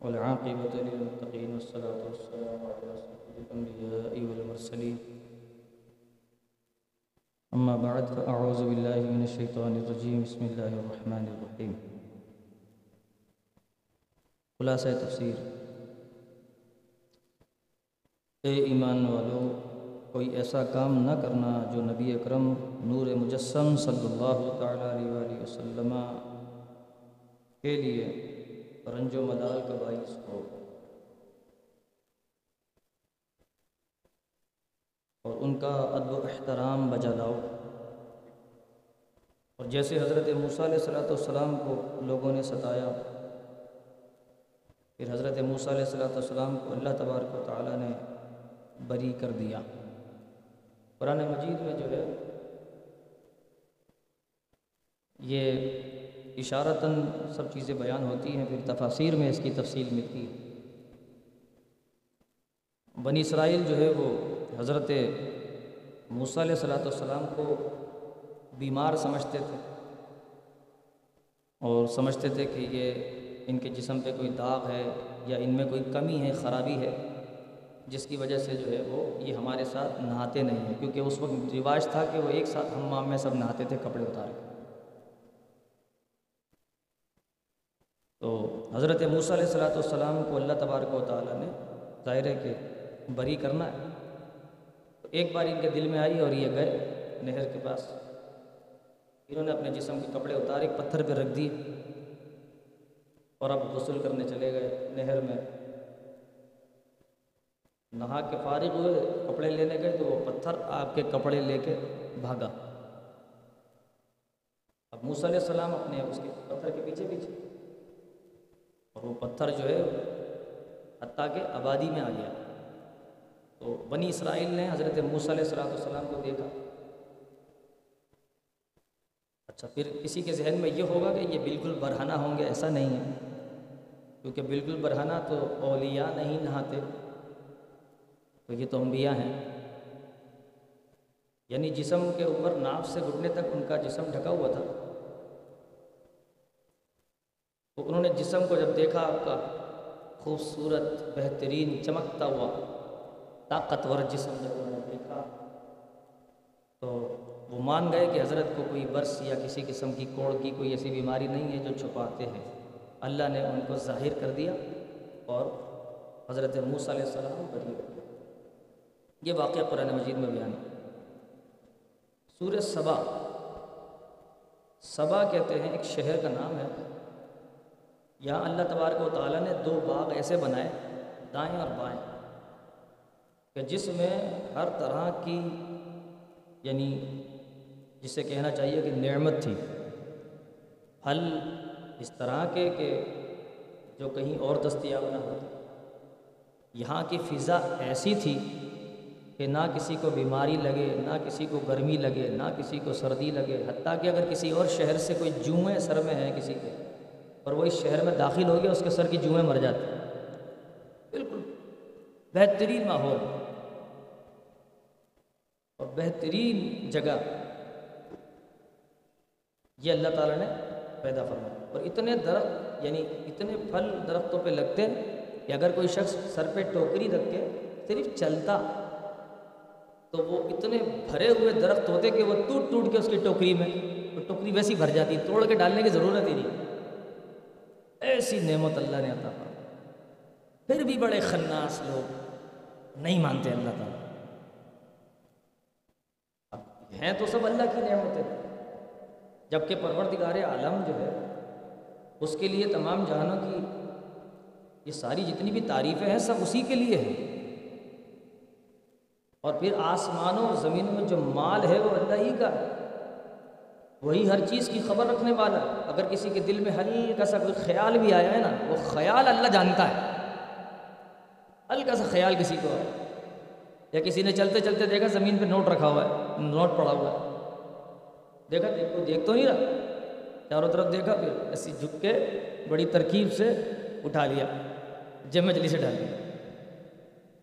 والعاقبة للمتقين والصلاة والسلام على سيد الأنبياء والمرسلين. أما بعد، فأعوذ بالله من الشيطان الرجيم. بسم الله الرحمن الرحيم. خلاصہ تفسیر. اے ایمان والو، کوئی ایسا کام نہ کرنا جو نبی اکرم نور مجسم صلی اللہ تعالیٰ علیہ وآلہ وسلم کے لیے رنج و ملال کا باعث ہو۔ اور ان کا ادب و احترام بجا لاؤ۔ اور جیسے حضرت موسیٰ علیہ صلاۃ والسلام کو لوگوں نے ستایا، پھر حضرت موسیٰ علیہ صلاۃ والسلام کو اللہ تبارک و تعالیٰ نے بری کر دیا۔ قرآن مجید میں جو ہے، یہ اشارتاً سب چیزیں بیان ہوتی ہیں، پھر تفاصیر میں اس کی تفصیل ملتی ہے۔ بنی اسرائیل جو ہے وہ حضرت موسیٰ علیہ صلاۃ والسلام کو بیمار سمجھتے تھے اور سمجھتے تھے کہ یہ ان کے جسم پہ کوئی داغ ہے یا ان میں کوئی کمی ہے، خرابی ہے، جس کی وجہ سے جو ہے وہ یہ ہمارے ساتھ نہاتے نہیں ہیں۔ کیونکہ اس وقت رواج تھا کہ وہ ایک ساتھ ہمام میں سب نہاتے تھے کپڑے اتار کے تو حضرت موسیٰ علیہ صلاۃ والسلام کو اللہ تبارک و تعالیٰ نے ظاہر ہے کہ بری کرنا ہے۔ ایک بار ان کے دل میں آئی اور یہ گئے نہر کے پاس۔ انہوں نے اپنے جسم کے کپڑے اتار ایک پتھر پہ رکھ دیے اور اب غسل کرنے چلے گئے نہر میں۔ نہا کے فارغ ہوئے، کپڑے لینے گئے تو وہ پتھر آپ کے کپڑے لے کے بھاگا۔ اب موسیٰ علیہ السلام اپنے اس کے پتھر کے پیچھے پیچھے۔ اور وہ پتھر جو ہے حتیٰ کہ آبادی میں آ گیا۔ تو بنی اسرائیل نے حضرت موسیٰ علیہ السلام والسلام کو دیکھا۔ اچھا پھر کسی کے ذہن میں یہ ہوگا کہ یہ بالکل برہنہ ہوں گے، ایسا نہیں ہے۔ کیونکہ بالکل برہنہ تو اولیاء نہیں نہاتے، تو یہ تو انبیاء ہیں۔ یعنی جسم کے اوپر ناف سے گھٹنے تک ان کا جسم ڈھکا ہوا تھا۔ تو انہوں نے جسم کو جب دیکھا آپ کا خوبصورت، بہترین، چمکتا ہوا، طاقتور جسم جب انہوں نے دیکھا، تو وہ مان گئے کہ حضرت کو کوئی برس یا کسی قسم کی کوڑ کی کوئی ایسی بیماری نہیں ہے جو چھپاتے ہیں۔ اللہ نے ان کو ظاہر کر دیا اور حضرت موسیٰ علیہ السلام بری یہ واقعہ قرآن مجید میں بیان ہے۔ سورہ صبا صبا کہتے ہیں، ایک شہر کا نام ہے۔ یہاں اللہ تبارک و تعالیٰ نے دو باغ ایسے بنائے دائیں اور بائیں کہ جس میں ہر طرح کی یعنی جسے کہنا چاہیے کہ نعمت تھی۔ پھل اس طرح کے کہ جو کہیں اور دستیاب نہ ہوتے۔ یہاں کی فضا ایسی تھی کہ نہ کسی کو بیماری لگے، نہ کسی کو گرمی لگے، نہ کسی کو سردی لگے۔ حتیٰ کہ اگر کسی اور شہر سے کوئی جوئیں سر میں ہیں کسی کے اور وہ اس شہر میں داخل ہو گیا، اس کے سر کی جوئیں مر جاتی بالکل۔ بہترین ماحول۔ اور بہترین جگہ۔ یہ اللہ تعالیٰ نے پیدا فرمایا۔ اور اتنے درخت یعنی اتنے پھل درختوں پہ لگتے کہ اگر کوئی شخص سر پہ ٹوکری رکھ کے صرف چلتا، تو وہ اتنے بھرے ہوئے درخت ہوتے کہ وہ ٹوٹ ٹوٹ کے اس کی ٹوکری میں، وہ ٹوکری ویسی بھر جاتی، توڑ کے ڈالنے کی ضرورت ہی نہیں۔ ایسی نعمت اللہ نے عطا فرمائی۔ پھر بھی بڑے خناس لوگ نہیں مانتے اللہ تعالیٰ۔ اب ہیں تو سب اللہ کی نعمت ہے جبکہ پروردگار عالم جو ہے، اس کے لیے تمام جہانوں کی یہ ساری جتنی بھی تعریفیں ہیں، سب اسی کے لیے ہیں۔ اور پھر آسمانوں اور زمینوں میں جو مال ہے، وہ اللہ ہی کا ہے۔ وہی ہر چیز کی خبر رکھنے والا ہے۔ اگر کسی کے دل میں ہلکا سا کوئی خیال بھی آیا ہے نا، وہ خیال اللہ جانتا ہے۔ ہلکا سا خیال کسی کو ہے یا کسی نے چلتے چلتے دیکھا زمین پہ نوٹ رکھا ہوا ہے، نوٹ پڑا ہوا ہے۔ دیکھا دیکھو دیکھ تو نہیں رہا۔ چاروں طرف دیکھا، پھر ایسی جھک کے بڑی ترکیب سے اٹھا لیا۔ جب مجلی سے ڈال دیا۔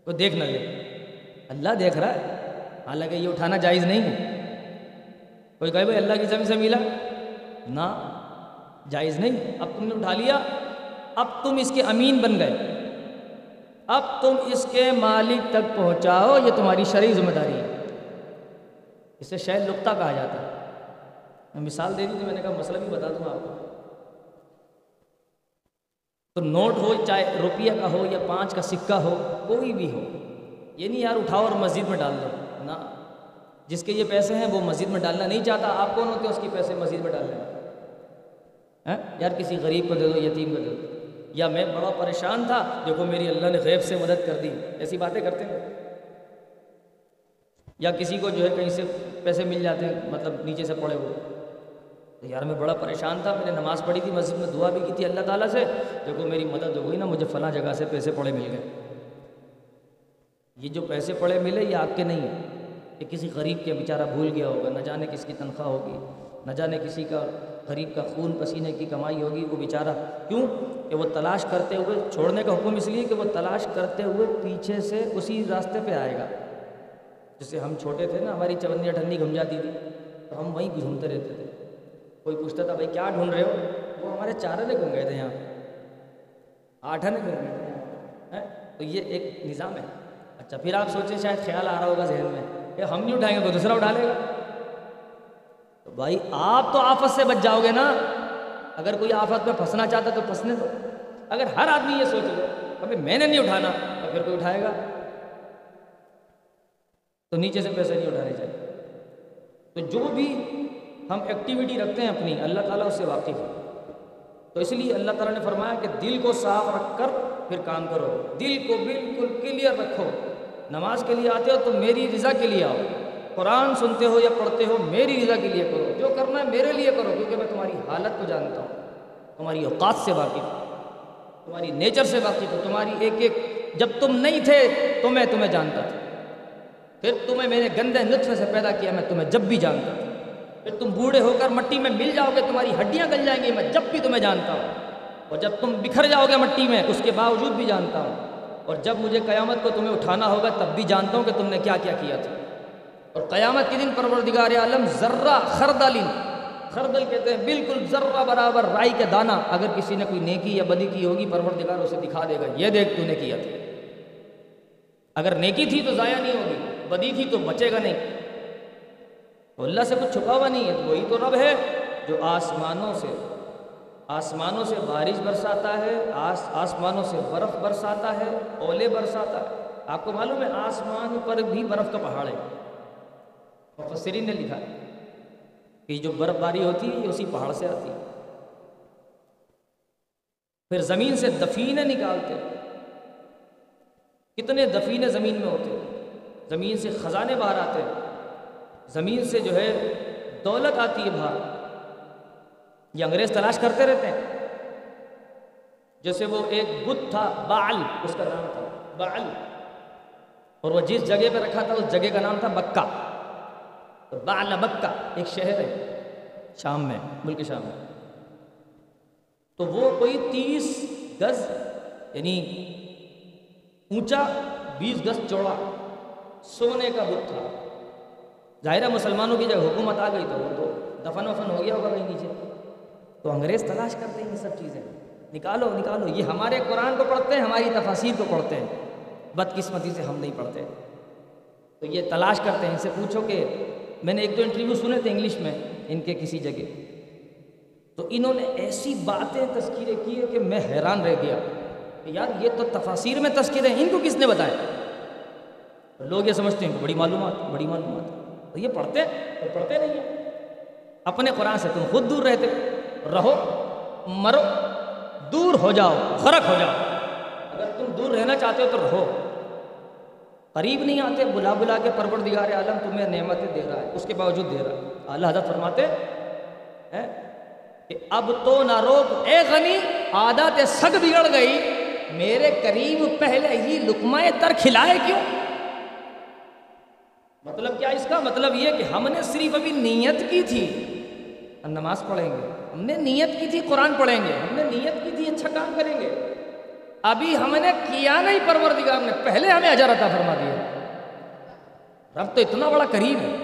کوئی دیکھ نہ لے۔ اللہ دیکھ رہا ہے۔ حالانکہ یہ اٹھانا جائز نہیں ہے۔ کوئی کہے بھائی اللہ کی زمین سے ملا؟ نہ، جائز نہیں، اب تم نے اٹھا لیا، اب تم اس کے امین بن گئے۔ اب تم اس کے مالک تک پہنچاؤ، یہ تمہاری شرعی ذمہ داری ہے۔ اسے شاید لقطہ کہا جاتا ہے۔ میں مثال دے دی تھی میں نے کہا مسئلہ بھی بتا دوں آپ کو۔ تو نوٹ ہو، چاہے روپیہ کا ہو یا پانچ کا سکہ ہو، کوئی بھی ہو، یہ نہیں یار اٹھاؤ اور مسجد میں ڈال دو۔ نہ۔ جس کے یہ پیسے ہیں وہ مسجد میں ڈالنا نہیں چاہتا۔ آپ کون ہوتے ہیں اس کے پیسے مسجد میں ڈال دیں ہاں؟ یار کسی غریب کو دے دو، یتیم کو دے دو۔ یا میں بڑا پریشان تھا، دیکھو میری اللہ نے غیب سے مدد کر دی۔ ایسی باتیں کرتے ہیں؟ یا کسی کو جو ہے کہیں سے پیسے مل جاتے ہیں مطلب نیچے سے پڑے ہوئے۔ تو یار میں بڑا پریشان تھا، میں نے نماز پڑھی تھی، مسجد میں دعا بھی کی تھی اللہ تعالیٰ سے۔ دیکھو میری مدد ہو گئی نا، مجھے فلاں جگہ سے پیسے پڑے مل گئے۔ یہ جو پیسے پڑے ملے، یہ آپ کے نہیں ہیں۔ یہ کسی غریب کے بیچارہ بھول گیا ہوگا، نہ جانے کس کی تنخواہ ہوگی، نہ جانے کسی کا غریب کا خون پسینے کی کمائی ہوگی، وہ بیچارہ کیوں؟ کہ وہ تلاش کرتے ہوئے چھوڑنے کا حکم اس لیے کہ وہ تلاش کرتے ہوئے پیچھے سے اسی راستے پہ آئے گا۔ جیسے ہم چھوٹے تھے نا، ہماری چوندیاں ٹھنڈی گھوم جاتی تھی، تو ہم وہیں گھومتے رہتے تھے۔ کوئی پوچھتا تھا، بھائی، کیا ڈھونڈ رہے ہو؟ وہ ہمارے چار نے گھوم گئے تھے یہاں آٹھ نے گھوم گئے تھے تو یہ ایک نظام ہے۔ اچھا پھر آپ سوچیں، شاید خیال آ رہا ہوگا ذہن میں۔ کہ ہم نہیں اٹھائیں گے تو دوسرا اٹھا لے گا۔ تو بھائی آپ تو آفت سے بچ جاؤ گے نا۔ اگر کوئی آفت میں پھنسنا چاہتا تو پھنسنے دو۔ اگر ہر آدمی یہ سوچ لو ابھی میں نے نہیں اٹھانا، تو پھر کوئی اٹھائے گا۔ تو نیچے سے پیسے نہیں اٹھانے چاہیے۔ تو جو بھی ہم ایکٹیویٹی رکھتے ہیں اپنی، اللہ تعالیٰ اس سے واقف ہے۔ تو اس لیے اللہ تعالیٰ نے فرمایا کہ دل کو صاف رکھ کر پھر کام کرو۔ دل کو بالکل کلیئر رکھو۔ نماز کے لیے آتے ہو تو میری رضا کے لیے آؤ۔ قرآن سنتے ہو یا پڑھتے ہو، میری رضا کے لیے کرو۔ جو کرنا ہے میرے لیے کرو، کیونکہ میں تمہاری حالت کو جانتا ہوں۔ تمہاری اوقات سے واقف ہوں۔ تمہاری نیچر سے واقف ہوں۔ تمہاری ایک ایک، جب تم نہیں تھے تو میں تمہیں جانتا تھا۔ پھر تمہیں میں نے گندے نطفے سے پیدا کیا، میں تمہیں جب بھی جانتا تھا۔ پھر تم بوڑھے ہو کر مٹی میں مل جاؤ گے، تمہاری ہڈیاں گل جائیں گی، میں جب بھی تمہیں جانتا ہوں۔ اور جب تم بکھر جاؤ گے مٹی میں، اس کے باوجود بھی جانتا ہوں۔ اور جب مجھے قیامت کو تمہیں اٹھانا ہوگا تب بھی جانتا ہوں کہ تم نے کیا کیا کیا تھا۔ اور قیامت کے دن پروردگار عالم ذرہ خردل خردل کہتے ہیں بالکل ذرہ برابر رائی کے دانہ اگر کسی نے کوئی نیکی یا بدی کی ہوگی پروردگار اسے دکھا دے گا، یہ دیکھ تو نے کیا تھا۔ اگر نیکی تھی تو ضائع نہیں ہوگی، بدی تھی تو بچے گا نہیں۔ تو اللہ سے کچھ چھپا ہوا نہیں ہے وہی تو رب ہے جو آسمانوں سے آسمانوں سے بارش برساتا ہے، آس، آسمانوں سے برف برساتا ہے، اولے برساتا ہے۔ آپ کو معلوم ہے، آسمان پر بھی برف کا پہاڑ ہے۔ مفسرین نے لکھا ہے کہ جو برف باری ہوتی ہے، یہ اسی پہاڑ سے آتی ہے۔ پھر زمین سے دفینے نکالتے کتنے دفینے زمین میں ہوتے زمین سے خزانے باہر آتے زمین سے جو ہے دولت آتی ہے باہر۔ یہ انگریز تلاش کرتے رہتے ہیں۔ جیسے وہ ایک بت تھا بال اس کا نام تھا بال اور وہ جس جگہ پہ رکھا تھا، اس جگہ کا نام تھا بکہ تو بال بکہ ایک شہر ہے، شام میں، ملک شام میں۔ تو وہ کوئی تیس گز یعنی اونچا بیس گز چوڑا سونے کا بت تھا۔ ظاہرہ مسلمانوں کی جب حکومت آ گئی تو وہ تو دفن وفن ہو گیا ہوگا کہیں نیچے تو انگریز تلاش کرتے ہیں یہ سب چیزیں۔ نکالو نکالو، یہ ہمارے قرآن کو پڑھتے ہیں، ہماری تفاصیر کو پڑھتے ہیں۔ بدقسمتی سے ہم نہیں پڑھتے۔ تو یہ تلاش کرتے ہیں، ان سے پوچھو کہ میں نے ایک دو انٹرویو سنے تھے انگلش میں، ان کے کسی جگہ۔ تو انہوں نے ایسی باتیں تذکیریں کی کہ میں حیران رہ گیا کہ یار یہ تو تفاصیر میں تذکرے ہیں، ان کو کس نے بتایا؟ لوگ یہ سمجھتے ہیں کہ بڑی معلومات بڑی معلومات۔ تو یہ پڑھتے تو پڑھتے نہیں ہیں۔ اپنے قرآن سے تم خود دور رہتے۔ رہو، مرو، دور ہو جاؤ، غرق ہو جاؤ۔ اگر تم دور رہنا چاہتے ہو تو رہو۔ قریب نہیں آتے، بلا بلا کے پروردگار عالم تمہیں نعمتیں دے رہا ہے، اس کے باوجود دے رہا ہے۔ اللہ حضرت فرماتے ہیں کہ اب تو نہ روک، اے غنی، عادت سگ بگڑ گئی۔ میرے قریب پہلے ہی لکمائے تر کھلائے کیوں؟ مطلب کیا اس کا مطلب یہ کہ ہم نے صرف ابھی نیت کی تھی؟ نماز پڑھیں گے۔ ہم نے نیت کی تھی قرآن پڑھیں گے ہم نے نیت کی تھی اچھا کام کریں گے۔ ابھی ہم نے کیا نہیں پروردگار نے، پہلے ہمیں اجر عطا فرما دیا رب تو اتنا بڑا قریب ہے۔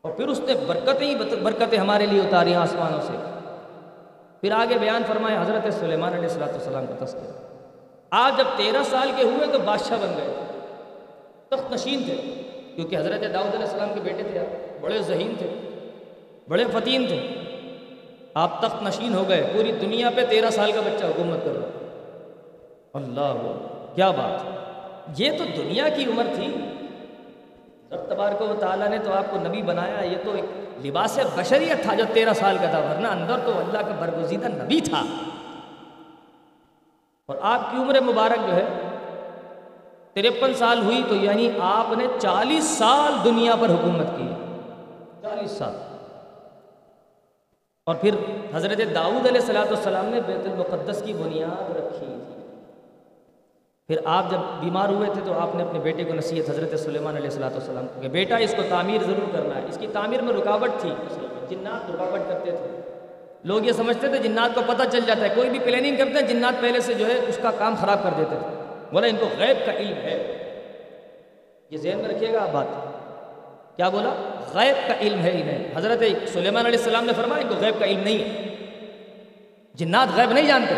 اور پھر اس نے برکتیں ہی برکتیں ہمارے لیے اتاری آسمانوں سے۔ پھر آگے بیان فرمائے حضرت سلیمان علیہ السلاۃ والسلام کا تذکرہ۔ آج جب تیرہ سال کے ہوئے تو بادشاہ بن گئے۔ تخت نشین تھے، کیونکہ حضرت داؤد علیہ السلام کے بیٹے تھے۔ بڑے ذہین تھے، بڑے فتین تھے۔ آپ تخت نشین ہو گئے، پوری دنیا پہ تیرہ سال کا بچہ حکومت کر رہا اللہ کیا بات؟ یہ تو دنیا کی عمر تھی۔ رب تبارک و تعالیٰ نے تو آپ کو نبی بنایا، یہ تو ایک لباس بشریت تھا جو تیرہ سال کا تھا، ورنہ اندر تو اللہ کا برگزیدہ نبی تھا۔ اور آپ کی عمر مبارک جو ہے، ترپن سال ہوئی تو یعنی آپ نے چالیس سال دنیا پر حکومت کی۔ چالیس سال۔ اور پھر حضرت داؤد علیہ السلاۃ والسلام نے بیت المقدس کی بنیاد رکھی تھی۔ پھر آپ جب بیمار ہوئے تھے تو آپ نے اپنے بیٹے کو نصیحت حضرت سلیمان علیہ السلاۃ والسلام کہ بیٹا، اس کو تعمیر ضرور کرنا ہے۔ اس کی تعمیر میں رکاوٹ تھی۔ جنات رکاوٹ کرتے تھے۔ لوگ یہ سمجھتے تھے جنات کو پتہ چل جاتا ہے۔ کوئی بھی پلاننگ کرتے ہیں، جنات پہلے سے جو ہے اس کا کام خراب کر دیتے تھے۔ بولا، ان کو غیب کا علم ہے۔ یہ ذہن میں رکھیے گا آپ بات۔ کیا بولا؟ غیب کا علم ہے انہیں۔ حضرت سلیمان علیہ السلام نے فرمایا ان کو غیب کا علم نہیں ہے۔ جنات غیب نہیں جانتے۔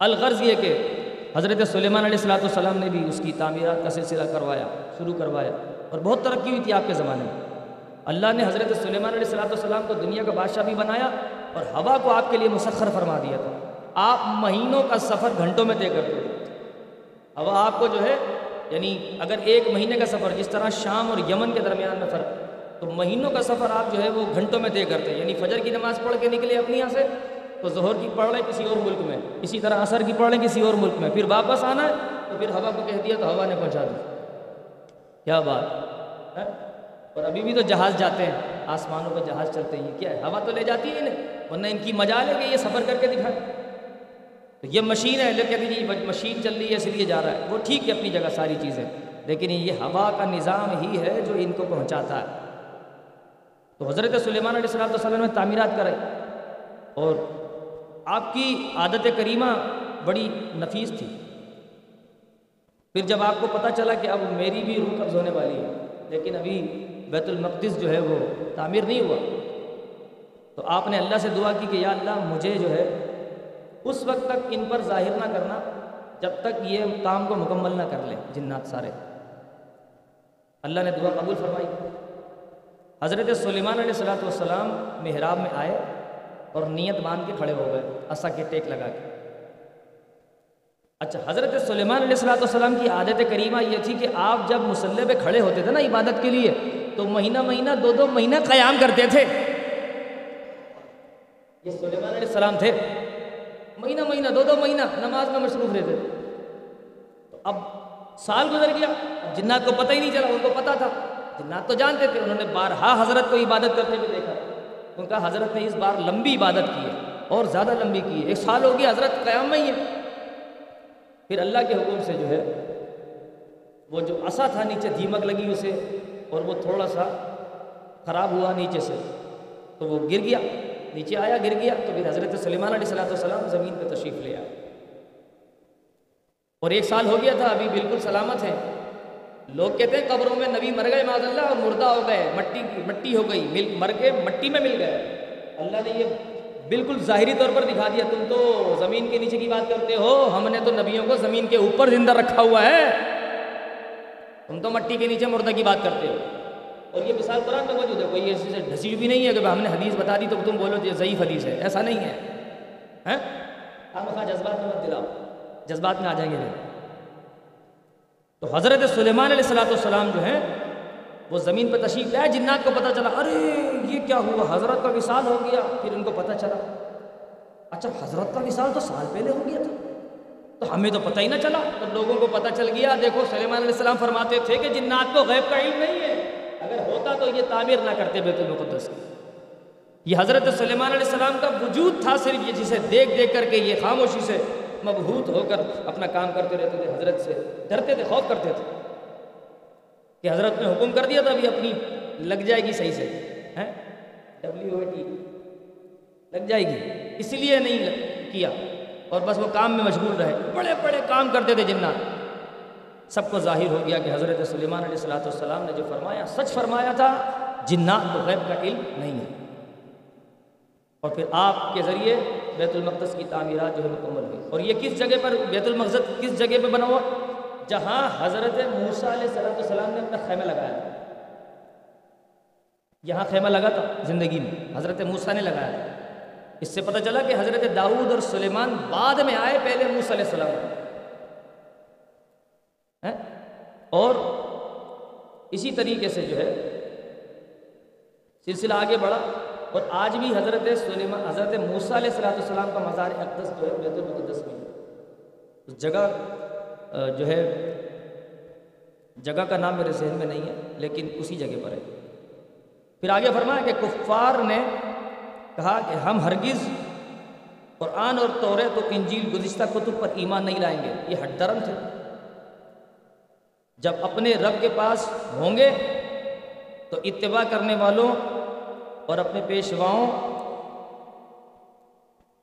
الغرض یہ کہ حضرت سلیمان علیہ السلاۃ والسلام نے بھی اس کی تعمیرات کا سلسلہ کروایا، شروع کروایا اور بہت ترقی ہوئی تھی آپ کے زمانے میں۔ اللہ نے حضرت سلیمان علیہ السلاۃ والسلام کو دنیا کا بادشاہ بھی بنایا اور ہوا کو آپ کے لیے مسخر فرما دیا تھا۔ آپ مہینوں کا سفر گھنٹوں میں طے کرتے تھے۔ ہوا آپ کو جو ہے یعنی اگر ایک مہینے کا سفر، جس طرح شام اور یمن کے درمیان میں فرق، تو مہینوں کا سفر آپ جو ہے وہ گھنٹوں میں طے کرتے ہیں یعنی فجر کی نماز پڑھ کے نکلے اپنی یہاں سے، تو ظہر کی پڑھ لیں کسی اور ملک میں، اسی طرح عصر کی پڑھ لیں کسی اور ملک میں، پھر واپس آنا ہے، تو پھر ہوا کو کہہ دیا تو ہوا نے پہنچا دی کیا بات؟ ہے اور ابھی بھی تو جہاز جاتے ہیں، آسمانوں پہ جہاز چلتے ہیں کیا ہے؟ ہوا تو لے جاتی ہے انہیں، ورنہ ان کی مجا لے کہ یہ سفر کر کے دکھائے یہ مشین ہے، لیکن جی مشین چل رہی ہے، اس لیے جا رہا ہے۔ وہ ٹھیک ہے اپنی جگہ ساری چیزیں، لیکن یہ ہوا کا نظام ہی ہے جو ان کو پہنچاتا ہے۔ تو حضرت سلیمان علیہ السلام وسلم نے تعمیرات کرائی، اور آپ کی عادت کریمہ بڑی نفیس تھی۔ پھر جب آپ کو پتہ چلا کہ اب میری بھی روح قبض ہونے والی ہے، لیکن ابھی بیت المقدس جو ہے وہ تعمیر نہیں ہوا، تو آپ نے اللہ سے دعا کی کہ یا اللہ مجھے جو ہے اس وقت تک ان پر ظاہر نہ کرنا، جب تک یہ کام کو مکمل نہ کر لیں جنات سارے۔ اللہ نے دعا قبول فرمائی۔ حضرت سلیمان علیہ السلاۃ والسلام محراب میں آئے اور نیت باندھ کے کھڑے ہو گئے اسا کے ٹیک لگا کے۔ اچھا حضرت سلیمان علیہ السلاۃ والسلام کی عادت کریمہ یہ تھی کہ آپ جب مسلح پہ کھڑے ہوتے تھے نا عبادت کے لیے، تو مہینہ مہینہ، دو دو مہینہ قیام کرتے تھے۔ یہ سلیمان علیہ السلام تھے۔ مہینہ مہینہ، دو دو مہینہ نماز میں مصروف رہتے۔ تھے تو اب سال گزر گیا، جنات کو پتہ ہی نہیں چلا، ان کو پتہ تھا۔ جنات تو جانتے تھے، انہوں نے بارہا حضرت کو عبادت کرتے ہوئے دیکھا۔ ان کا حضرت نے اس بار لمبی عبادت کی ہے، اور زیادہ لمبی کی ہے۔ ایک سال ہو گیا، حضرت قیام میں ہی ہے پھر اللہ کے حکم سے جو ہے، وہ جو عصا تھا نیچے دیمک لگی اسے، اور وہ تھوڑا سا خراب ہوا نیچے سے، تو وہ گر گیا۔ نیچے آیا، گر گیا تو پھر حضرت سلیمان علیہ صلاح والسلام زمین پہ تشریف لے آیا اور ایک سال ہو گیا تھا، ابھی بالکل سلامت ہے۔ لوگ کہتے ہیں قبروں میں نبی مر گئے معذ اللہ اور مردہ ہو گئے، مٹی مٹی ہو گئی، مل، مر کے مٹی میں مل گئے۔ اللہ نے یہ بالکل ظاہری طور پر دکھا دیا، تم تو زمین کے نیچے کی بات کرتے ہو، ہم نے تو نبیوں کو زمین کے اوپر زندہ رکھا ہوا ہے۔ تم تو مٹی کے نیچے مردہ کی بات کرتے ہو۔ اور یہ مثال قرآن میں موجود ہے کوئی ایسی سے ڈھسی بھی نہیں ہے کہ ہم نے حدیث بتا دی تو تم بولو یہ ضعیف حدیث ہے ایسا نہیں ہے۔ ہم جذبات میں مت دلاؤ۔ جذبات میں آ جائیں گے تو حضرت سلیمان علیہ السلاۃ والسلام جو ہیں وہ زمین پہ تشریف لائے جنات کو پتہ چلا ارے یہ کیا ہوا؟ حضرت کا وصال ہو گیا۔ پھر ان کو پتہ چلا اچھا حضرت کا وصال تو سال پہلے ہو گیا تھا۔ تو ہمیں تو پتہ ہی نہ چلا۔ تو لوگوں کو پتہ چل گیا دیکھو سلیمان علیہ السلام فرماتے تھے کہ جنات کو غیب کا علم نہیں۔ ہوتا تو یہ تعمیر نہ کرتے بیت المقدس۔ یہ حضرت سلیمان علیہ السلام کا وجود تھا صرف یہ جسے دیکھ دیکھ کر کے یہ خاموشی سے مبہوت ہو کر اپنا کام کرتے رہتے تھے، حضرت سے ڈرتے تھے، خوف کرتے تھے۔ کہ حضرت نے حکم کر دیا تھا ابھی اپنی لگ جائے گی صحیح سے ڈبلیو ٹی لگ جائے گی، اس لیے نہیں کیا۔ اور بس وہ کام میں مشغول رہے۔ بڑے بڑے کام کرتے تھے جنات۔ سب کو ظاہر ہو گیا کہ حضرت سلیمان علیہ السلاۃ والسلام نے جو فرمایا، سچ فرمایا تھا، جنات تو غیب کا علم نہیں ہے۔ اور پھر آپ کے ذریعے بیت المقدس کی تعمیرات جو ہے، مکمل ہوئی۔ اور یہ کس جگہ پر، بیت المقدس کس جگہ پہ بنا ہوا؟ جہاں حضرت موسیٰ علیہ السلام السلام نے اپنا خیمہ لگایا تھا۔ یہاں خیمہ لگا تھا زندگی میں، حضرت موسیٰ نے لگایا تھا۔ اس سے پتہ چلا کہ حضرت داؤد اور سلیمان بعد میں آئے پہلے موسیٰ علیہ السلام۔ اور اسی طریقے سے جو ہے سلسلہ آگے بڑھا اور آج بھی حضرت سلیمان، حضرت موسیٰ علیہ السلام السلام کا مزار اقدس جو ہے، بیت المقدس میں اس جگہ جو ہے، جگہ کا نام میرے ذہن میں نہیں ہے، لیکن اسی جگہ پر ہے۔ پھر آگے فرمایا کہ کفار نے کہا کہ ہم ہرگز قرآن اور طورے تو انجیل، گزشتہ کتب پر ایمان نہیں لائیں گے۔ یہ ہٹ درم تھے۔ جب اپنے رب کے پاس ہوں گے تو اتباع کرنے والوں اور اپنے پیشواؤں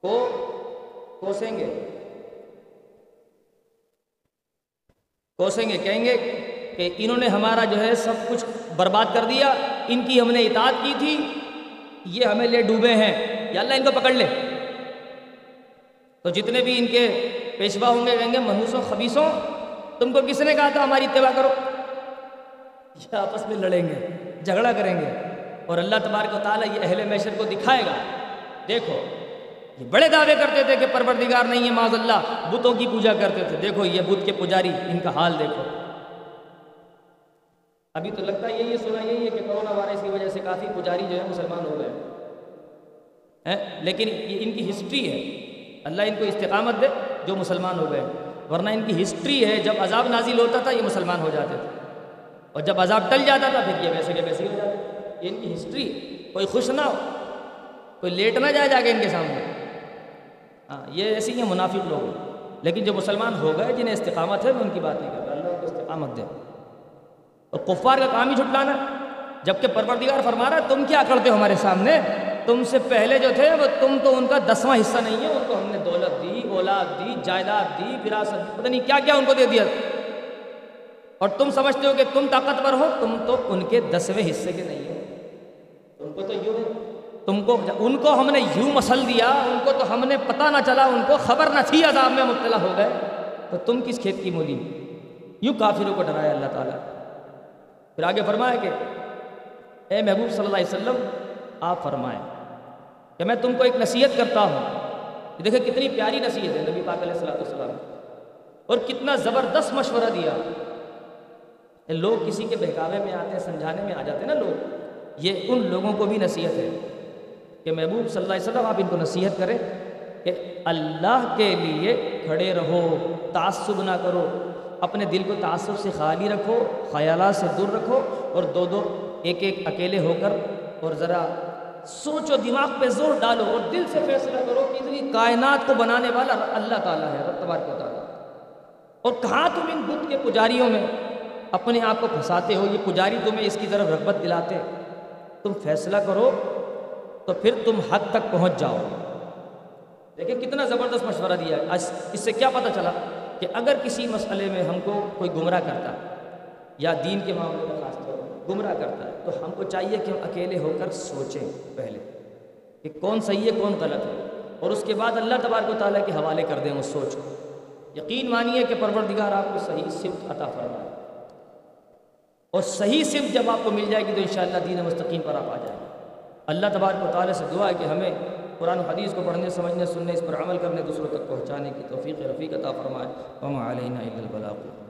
کو کوسیں گے۔ کوسیں گے، کہیں گے کہ انہوں نے ہمارا جو ہے سب کچھ برباد کر دیا، ان کی ہم نے اطاعت کی تھی، یہ ہمیں لے ڈوبے ہیں۔ یا اللہ ان کو پکڑ لے۔ تو جتنے بھی ان کے پیشوا ہوں گے، کہیں گے منوسوں خبیصوں تم کو کس نے کہا تھا ہماری اتباع کرو؟ یہ آپس میں لڑیں گے، جھگڑا کریں گے اور اللہ تبارک و تعالیٰ یہ اہل میشر کو دکھائے گا۔ دیکھو، یہ بڑے دعوے کرتے تھے کہ پروردگار نہیں ہے معذ اللہ بتوں کی پوجا کرتے تھے۔ دیکھو، یہ بت کے پجاری، ان کا حال دیکھو۔ ابھی تو لگتا ہے یہی سنا یہی ہے کہ کرونا وائرس کی وجہ سے کافی پجاری جو ہے مسلمان ہو گئے۔ لیکن یہ ان کی ہسٹری ہے۔ اللہ ان کو استقامت دے جو مسلمان ہو گئے۔ ورنہ ان کی ہسٹری ہے، جب عذاب نازل ہوتا تھا، یہ مسلمان ہو جاتے تھے۔ اور جب عذاب ٹل جاتا تھا، پھر یہ ویسے کے ویسے ہی ہو جاتے یہ ان کی ہسٹری کوئی خوش نہ ہو، کوئی لیٹ نہ جائے جا کے ان کے سامنے۔ ہاں یہ ایسے ہی منافق لوگ۔ لیکن جو مسلمان ہو گئے، جنہیں استقامت ہے میں ان کی بات نہیں کرتا اللہ کو استقامت دے۔ اور کفار کا کام ہی چھٹلانا جبکہ پروردگار فرما رہا ہے، تم کیا کرتے ہو ہمارے سامنے؟ تم سے پہلے جو تھے وہ تم تو ان کا دسواں حصہ نہیں ہے، ان کو ہم نے دولت دی، اولاد دی، جائیداد دی، وراثت پتہ نہیں کیا کیا ان کو دے دیا۔ اور تم سمجھتے ہو کہ تم طاقتور ہو، تم تو ان کے دسویں حصے کے نہیں ہو۔ تم کو تو یوں، تم کو ان کو ہم نے یوں مسل دیا، ان کو تو ہم نے پتہ نہ چلا، ان کو خبر نہ تھی عذاب میں مبتلا ہو گئے۔ تو تم کس کھیت کی مولی؟ یوں کافروں کو ڈرایا اللہ تعالیٰ۔ پھر آگے فرمایا کہ، اے محبوب صلی اللہ علیہ وسلم، آپ فرمائیں۔ کہ میں تم کو ایک نصیحت کرتا ہوں دیکھیں کتنی پیاری نصیحت ہے نبی پاک علیہ السلام والسلام اور کتنا زبردست مشورہ دیا۔ لوگ کسی کے بہکاوے میں آتے ہیں، سمجھانے میں آ جاتے ہیں نا لوگ۔ یہ ان لوگوں کو بھی نصیحت ہے کہ محبوب صلی اللہ علیہ وسلم، آپ ان کو نصیحت کریں کہ اللہ کے لیے کھڑے رہو، تعصب نہ کرو۔ اپنے دل کو تعصب سے خالی رکھو، خیالات سے دور رکھو اور دو دو، ایک ایک اکیلے ہو کر اور ذرا سوچو دماغ پہ زور ڈالو اور دل سے فیصلہ کرو کہ اتنی کائنات کو بنانے والا اللہ تعالیٰ ہے، رب تبارک و تعالیٰ۔ اور کہاں تم ان بدھ کے پجاریوں میں اپنے آپ کو پھنساتے ہو؟ یہ پجاری تمہیں اس کی طرف رغبت دلاتے۔ تم فیصلہ کرو تو پھر تم حد تک پہنچ جاؤ۔ دیکھیں کتنا زبردست مشورہ دیا اس سے کیا پتہ چلا کہ اگر کسی مسئلے میں ہم کو کوئی گمراہ کرتا یا دین کے معاملے میں خاص طور گمراہ کرتا ہے تو ہم کو چاہیے کہ ہم اکیلے ہو کر سوچیں پہلے کہ کون صحیح ہے، کون غلط ہے۔ اور اس کے بعد اللہ تبارک و تعالیٰ کے حوالے کر دیں اس سوچ۔ کو یقین مانیے کہ پروردگار آپ کو صحیح صفت عطا فرمائے۔ اور صحیح صفت جب آپ کو مل جائے گی تو انشاءاللہ دین مستقیم پر آپ آ جائیں گے۔ اللہ تبارک و تعالیٰ سے دعا ہے کہ ہمیں قرآن و حدیث کو پڑھنے، سمجھنے، سننے، اس پر عمل کرنے، دوسروں تک پہنچانے کی توفیق، رفیق عطا فرمائے۔ وما علینا البلاغ۔